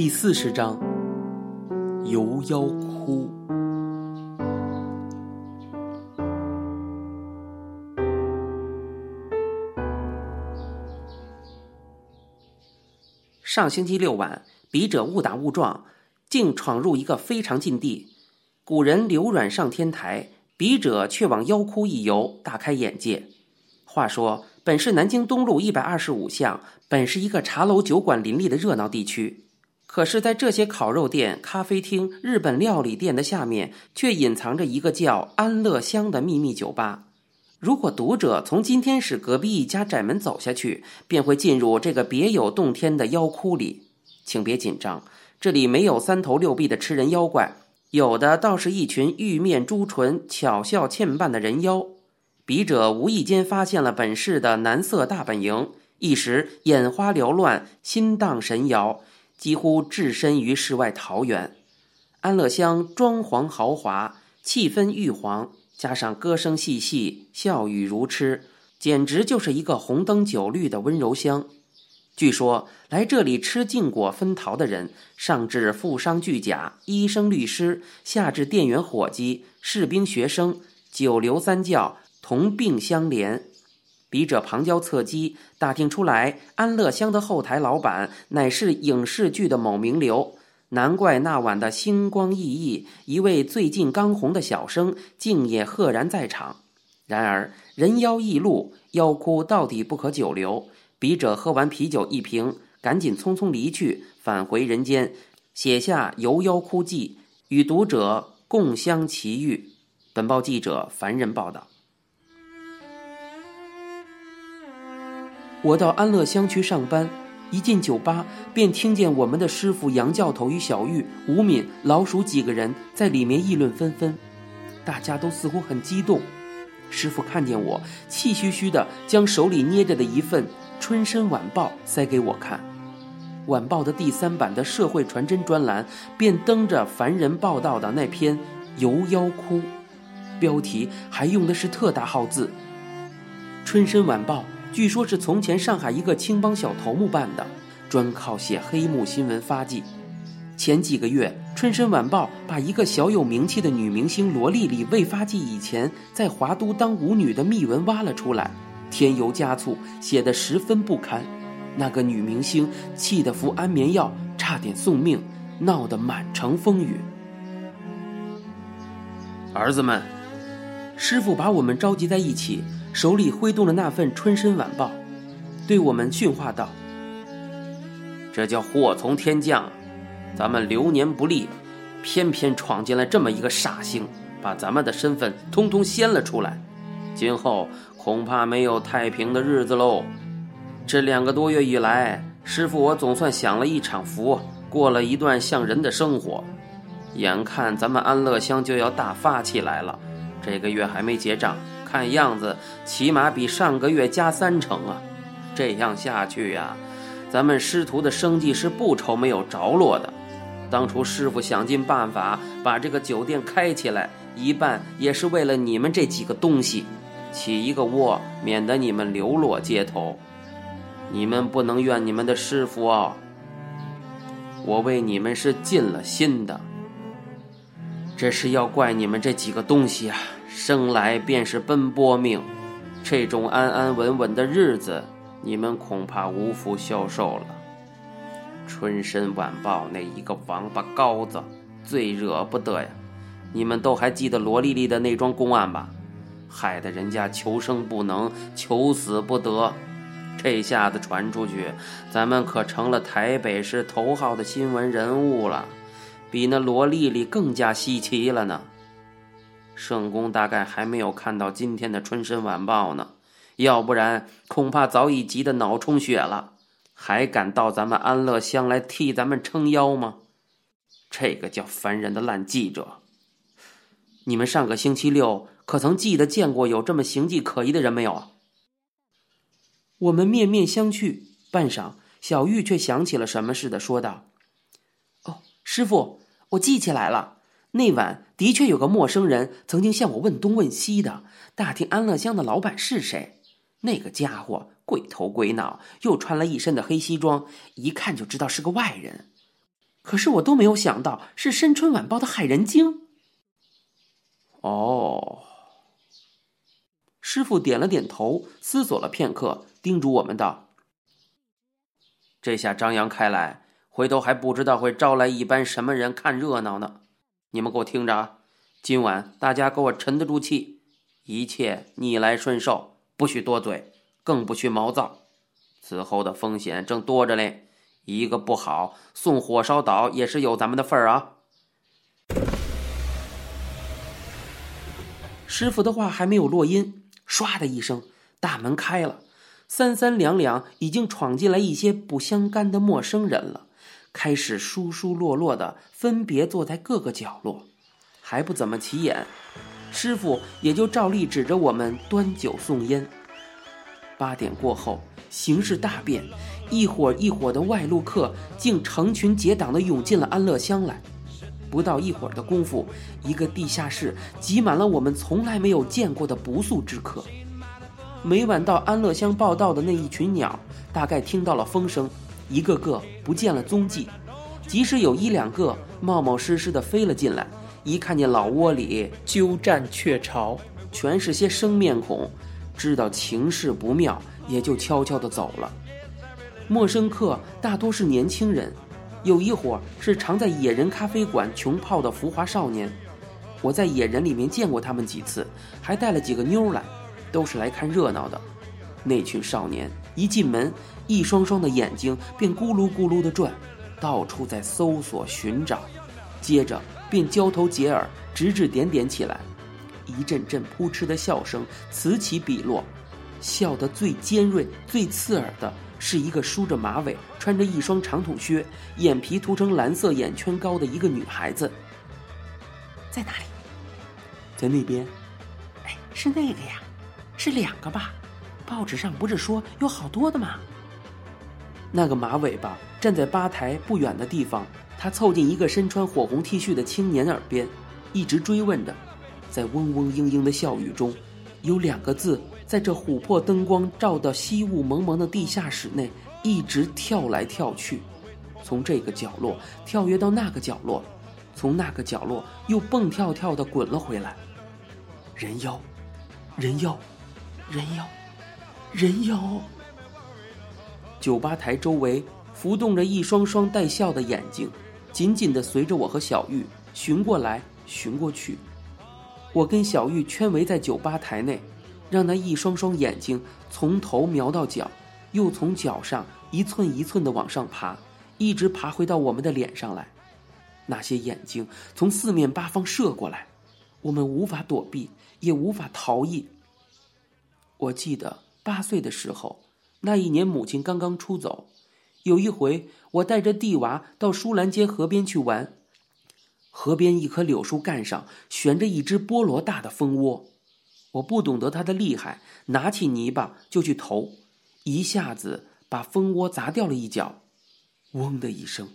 第四十章，游妖窟。上星期六晚，笔者误打误撞，竟闯入一个非常禁地。古人流软上天台，笔者却往妖窟一游，大开眼界。话说，本是南京东路一百二十五巷，本是一个茶楼酒馆林立的热闹地区。可是，在这些烤肉店、咖啡厅、日本料理店的下面，却隐藏着一个叫安乐乡的秘密酒吧。如果读者从今天使隔壁一家窄门走下去，便会进入这个别有洞天的妖窟里。请别紧张，这里没有三头六臂的吃人妖怪，有的倒是一群玉面朱唇、巧笑倩扮的人妖。笔者无意间发现了本市的男色大本营，一时眼花缭乱，心荡神摇。几乎置身于世外桃源，安乐乡装潢豪华，气氛玉皇，加上歌声细细，笑语如痴，简直就是一个红灯酒绿的温柔乡。据说来这里吃禁果分桃的人，上至富商巨贾、医生律师，下至店员伙计、士兵学生，九流三教，同病相怜。笔者旁敲侧击打听出来，安乐乡的后台老板乃是影视剧的某名流，难怪那晚的星光熠熠，一位最近刚红的小生竟也赫然在场。然而人妖异路，妖窟到底不可久留。笔者喝完啤酒一瓶，赶紧匆匆离去，返回人间，写下《游妖窟记》，与读者共襄奇遇。本报记者凡人报道。我到安乐乡去上班，一进酒吧便听见我们的师傅杨教头与小玉、吴敏、老鼠几个人在里面议论纷纷，大家都似乎很激动。师傅看见我，气吁吁地将手里捏着的一份《春申晚报》塞给我看。晚报的第三版的社会传真专栏便登着凡人报道的那篇《游妖窟》，标题还用的是特大号字，《春申晚报》。据说是从前上海一个青帮小头目办的，专靠写黑幕新闻发迹。前几个月，《春申晚报》把一个小有名气的女明星罗丽丽未发迹以前在华都当舞女的秘闻挖了出来，添油加醋，写得十分不堪。那个女明星气得服安眠药，差点送命，闹得满城风雨。儿子们，师傅把我们召集在一起。手里挥动了那份《春申晚报》，对我们训话道：“这叫祸从天降，咱们流年不利，偏偏闯进来这么一个煞星，把咱们的身份通通掀了出来。今后恐怕没有太平的日子喽。这两个多月以来，师傅我总算享了一场福，过了一段像人的生活。眼看咱们安乐乡就要大发起来了，这个月还没结账。”看样子，起码比上个月加三成啊！这样下去呀，咱们师徒的生计是不愁没有着落的。当初师傅想尽办法把这个酒店开起来，一半也是为了你们这几个东西，起一个窝，免得你们流落街头。你们不能怨你们的师傅啊！我为你们是尽了心的，这是要怪你们这几个东西啊！生来便是奔波命，这种安安稳稳的日子，你们恐怕无福消受了。春申晚报那一个王八羔子，最惹不得呀！你们都还记得罗丽丽的那桩公案吧？害得人家求生不能，求死不得。这下子传出去，咱们可成了台北市头号的新闻人物了，比那罗丽丽更加稀奇了呢。圣公大概还没有看到今天的《春申晚报》呢，要不然恐怕早已急得脑充血了，还敢到咱们安乐乡来替咱们撑腰吗？这个叫烦人的烂记者！你们上个星期六可曾记得见过有这么形迹可疑的人没有啊？我们面面相觑，半晌，小玉却想起了什么似的，说道：“哦，师傅，我记起来了。”那晚的确有个陌生人曾经向我问东问西的，打听安乐乡的老板是谁。那个家伙鬼头鬼脑，又穿了一身的黑西装，一看就知道是个外人。可是我都没有想到是《深春晚报》的害人精。哦，师傅点了点头，思索了片刻，叮嘱我们道：“这下张扬开来，回头还不知道会招来一班什么人看热闹呢。你们给我听着啊，今晚大家给我沉得住气，一切逆来顺受，不许多嘴，更不许毛躁。此后的风险正多着嘞，一个不好，送火烧岛也是有咱们的份儿啊。”师傅的话还没有落音，唰的一声，大门开了，三三两两已经闯进来一些不相干的陌生人了，开始疏疏落落的分别坐在各个角落，还不怎么起眼，师傅也就照例指着我们端酒送烟。八点过后，形势大变，一伙一伙的外路客竟成群结党的涌进了安乐乡来。不到一会儿的功夫，一个地下室挤满了我们从来没有见过的不速之客。每晚到安乐乡报道的那一群鸟，大概听到了风声，一个个不见了踪迹。即使有一两个冒冒失失的飞了进来，一看见老窝里鸠占鹊巢，全是些生面孔，知道情势不妙，也就悄悄的走了。陌生客大多是年轻人。有一伙是常在野人咖啡馆穷泡的浮华少年，我在野人里面见过他们几次，还带了几个妞来，都是来看热闹的。那群少年一进门，一双双的眼睛便咕噜咕噜的转，到处在搜索寻找，接着便交头接耳，指指点点起来，一阵阵扑哧的笑声此起彼落，笑得最尖锐、最刺耳的。是一个梳着马尾、穿着一双长筒靴、眼皮涂成蓝色眼圈膏的一个女孩子。在哪里？在那边。哎，是那个呀，是两个吧？报纸上不是说有好多的吗？那个马尾巴站在吧台不远的地方，他凑近一个身穿火红 T 恤的青年耳边，一直追问着，在嗡嗡嘤嘤的笑语中，有两个字。在这琥珀灯光照到稀雾蒙蒙的地下室内，一直跳来跳去，从这个角落跳跃到那个角落，从那个角落又蹦跳跳的滚了回来。人妖，人妖，人妖，人妖。酒吧台周围浮动着一双双带笑的眼睛，紧紧的随着我和小玉寻过来寻过去。我跟小玉圈围在酒吧台内。让那一双双眼睛从头瞄到脚，又从脚上一寸一寸的往上爬，一直爬回到我们的脸上来。那些眼睛从四面八方射过来，我们无法躲避，也无法逃逸。我记得八岁的时候，那一年母亲刚刚出走，有一回我带着弟娃到舒兰街河边去玩，河边一棵柳树干上悬着一只菠萝大的蜂窝。我不懂得它的厉害，拿起泥巴就去投，一下子把蜂窝砸掉了一角，嗡的一声，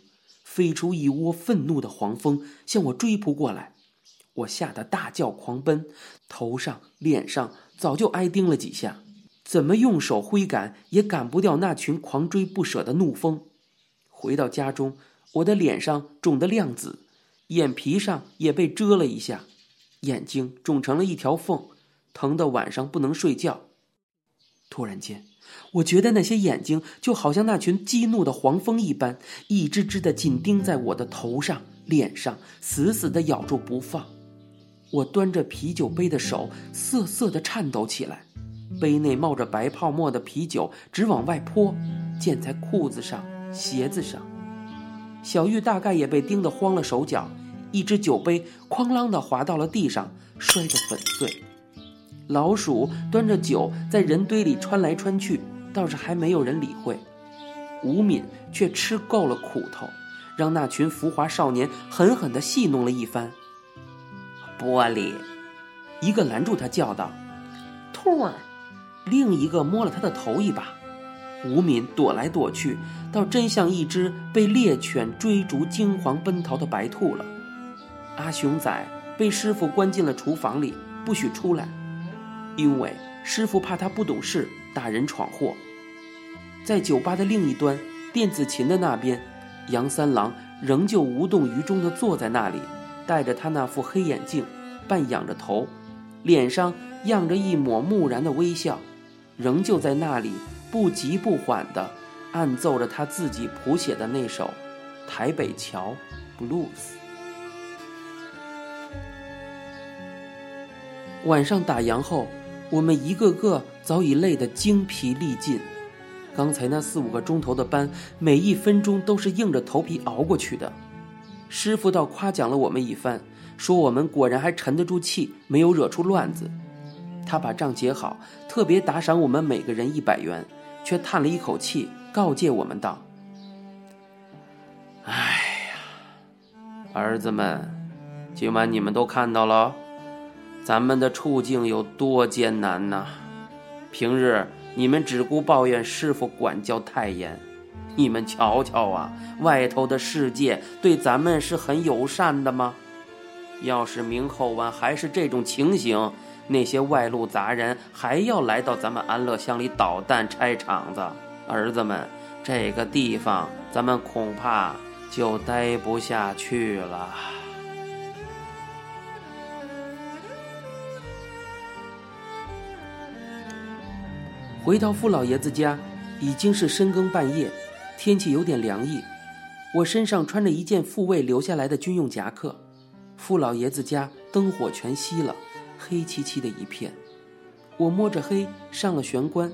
飞出一窝愤怒的黄蜂向我追扑过来，我吓得大叫狂奔，头上脸上早就挨叮了几下，怎么用手挥赶也赶不掉那群狂追不舍的怒风。回到家中，我的脸上肿得亮紫，眼皮上也被蛰了一下，眼睛肿成了一条缝。疼得晚上不能睡觉。突然间，我觉得那些眼睛就好像那群激怒的黄蜂一般，一只只的紧盯在我的头上、脸上，死死的咬住不放。我端着啤酒杯的手瑟瑟的颤抖起来，杯内冒着白泡沫的啤酒直往外泼，溅在裤子上、鞋子上。小玉大概也被盯得慌了手脚，一只酒杯哐啷的滑到了地上，摔得粉碎。老鼠端着酒在人堆里穿来穿去，倒是还没有人理会。吴敏却吃够了苦头，让那群浮华少年狠狠地戏弄了一番。玻璃，一个拦住他叫道：“兔儿。”另一个摸了他的头一把。吴敏躲来躲去，倒真像一只被猎犬追逐惊惶奔逃的白兔了。阿雄仔被师傅关进了厨房里，不许出来。因为师傅怕他不懂事，打人闯祸。在酒吧的另一端，电子琴的那边，杨三郎仍旧无动于衷地坐在那里，戴着他那副黑眼镜，半仰着头，脸上漾着一抹木然的微笑，仍旧在那里不急不缓地按奏着他自己谱写的那首《台北桥》blues。晚上打烊后，我们一个个早已累得精疲力尽。刚才那四五个钟头的班，每一分钟都是硬着头皮熬过去的。师傅倒夸奖了我们一番，说我们果然还沉得住气，没有惹出乱子。他把账结好，特别打赏我们每个人一百元，却叹了一口气，告诫我们道：“哎呀，儿子们，今晚你们都看到了，咱们的处境有多艰难呐！平日……”你们只顾抱怨师傅管教太严，你们瞧瞧啊，外头的世界对咱们是很友善的吗？要是明后晚还是这种情形，那些外路杂人还要来到咱们安乐乡里捣蛋拆场子，儿子们，这个地方咱们恐怕就待不下去了。回到傅老爷子家，已经是深更半夜，天气有点凉意。我身上穿着一件傅卫留下来的军用夹克。傅老爷子家灯火全熄了，黑漆漆的一片。我摸着黑上了玄关。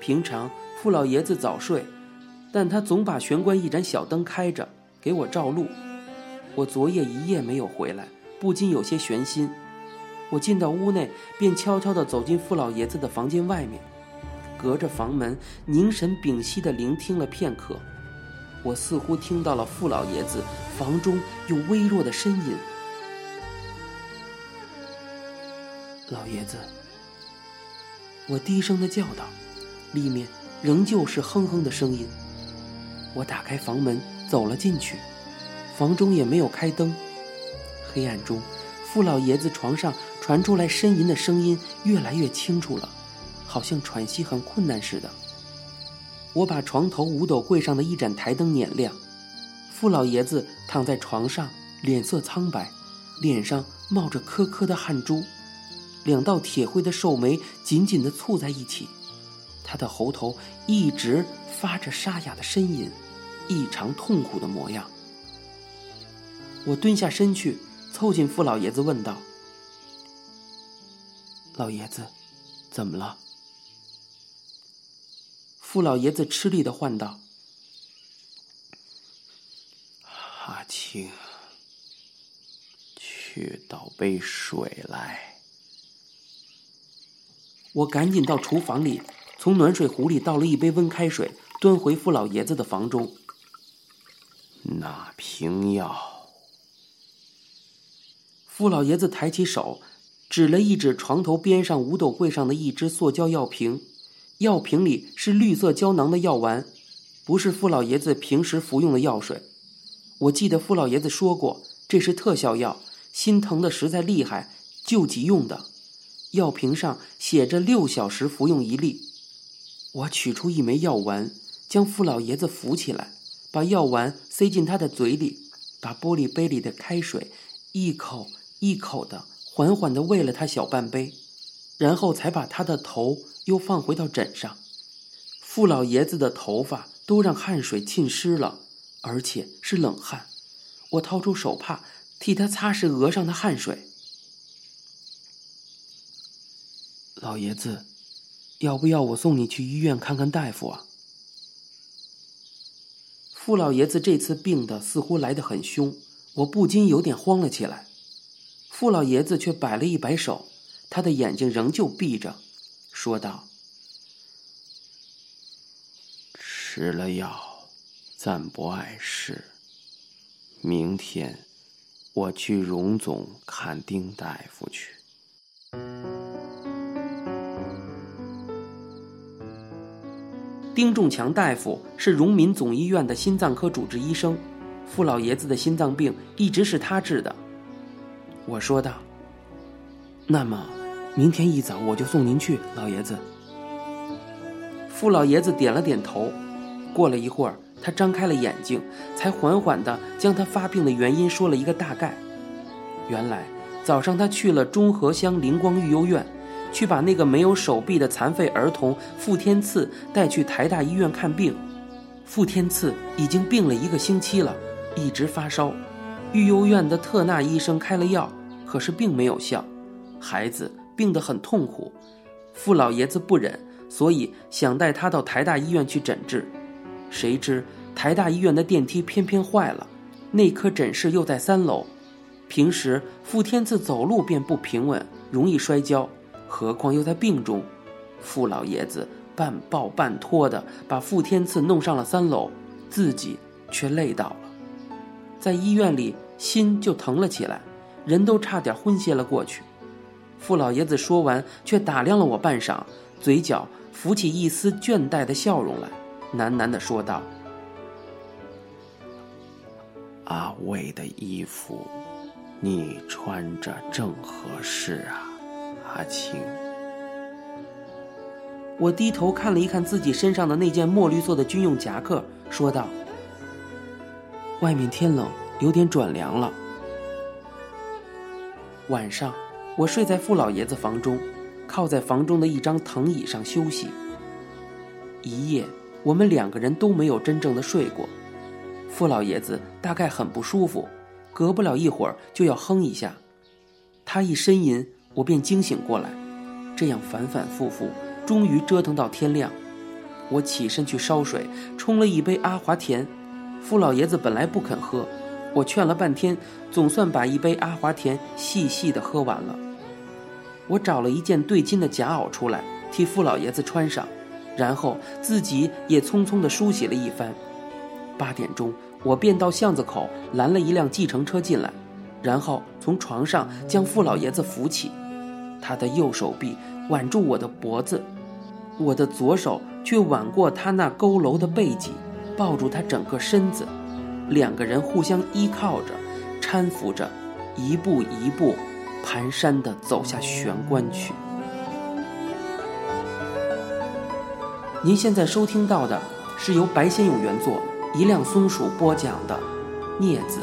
平常傅老爷子早睡，但他总把玄关一盏小灯开着，给我照路。我昨夜一夜没有回来，不禁有些悬心。我进到屋内，便悄悄地走进傅老爷子的房间外面。隔着房门，凝神屏息地聆听了片刻，我似乎听到了傅老爷子房中有微弱的呻吟。老爷子，我低声的叫道，里面仍旧是哼哼的声音。我打开房门走了进去，房中也没有开灯，黑暗中，傅老爷子床上传出来呻吟的声音越来越清楚了。好像喘息很困难似的。我把床头五斗柜上的一盏台灯捻亮，傅老爷子躺在床上，脸色苍白，脸上冒着颗颗的汗珠，两道铁灰的瘦眉紧紧的蹙在一起，他的喉头一直发着沙哑的呻吟，异常痛苦的模样。我蹲下身去，凑近傅老爷子问道：“老爷子，怎么了？”傅老爷子吃力的唤道：“阿青，去倒杯水来。”我赶紧到厨房里，从暖水壶里倒了一杯温开水，端回傅老爷子的房中。那瓶药。傅老爷子抬起手，指了一指床头边上五斗柜上的一只塑胶药瓶。药瓶里是绿色胶囊的药丸，不是傅老爷子平时服用的药水。我记得傅老爷子说过，这是特效药，心疼的实在厉害，救急用的。药瓶上写着六小时服用一粒。我取出一枚药丸，将傅老爷子扶起来，把药丸塞进他的嘴里，把玻璃杯里的开水一口一口的缓缓的喂了他小半杯，然后才把他的头。又放回到枕上，傅老爷子的头发都让汗水浸湿了，而且是冷汗。我掏出手帕替他擦拭额上的汗水。老爷子，要不要我送你去医院看看大夫啊？傅老爷子这次病的似乎来得很凶，我不禁有点慌了起来。傅老爷子却摆了一摆手，他的眼睛仍旧闭着。说道：“吃了药，暂不碍事。明天我去荣总看丁大夫去。”丁仲强大夫是荣民总医院的心脏科主治医生，傅老爷子的心脏病一直是他治的。我说道：“那么。”明天一早我就送您去，老爷子。傅老爷子点了点头，过了一会儿，他张开了眼睛，才缓缓地将他发病的原因说了一个大概。原来早上他去了中和乡灵光育幼院，去把那个没有手臂的残废儿童傅天赐带去台大医院看病。傅天赐已经病了一个星期了，一直发烧。育幼院的特纳医生开了药，可是并没有效，孩子病得很痛苦。傅老爷子不忍，所以想带他到台大医院去诊治。谁知台大医院的电梯偏偏坏了，内科诊室又在三楼。平时傅天赐走路便不平稳，容易摔跤，何况又在病中。傅老爷子半抱半拖的把傅天赐弄上了三楼，自己却累倒了。在医院里，心就疼了起来，人都差点昏歇了过去。傅老爷子说完，却打量了我半晌，嘴角浮起一丝倦怠的笑容来，喃喃地说道：“阿卫的衣服，你穿着正合适啊，阿青。”我低头看了一看自己身上的那件墨绿色的军用夹克，说道。外面天冷，有点转凉了。晚上，我睡在傅老爷子房中，靠在房中的一张藤椅上休息。一夜，我们两个人都没有真正的睡过。傅老爷子大概很不舒服，隔不了一会儿就要哼一下。他一呻吟，我便惊醒过来。这样反反复复，终于折腾到天亮。我起身去烧水，冲了一杯阿华田。傅老爷子本来不肯喝，我劝了半天，总算把一杯阿华田细细的喝完了。我找了一件对襟的夹袄出来，替傅老爷子穿上，然后自己也匆匆的梳洗了一番。八点钟，我便到巷子口拦了一辆计程车进来，然后从床上将傅老爷子扶起，他的右手臂挽住我的脖子，我的左手却挽过他那佝偻的背脊。抱住他整个身子，两个人互相依靠着，搀扶着，一步一步蹒跚地走下玄关去。您现在收听到的是由白先勇原作、一辆松鼠播讲的《镊子》。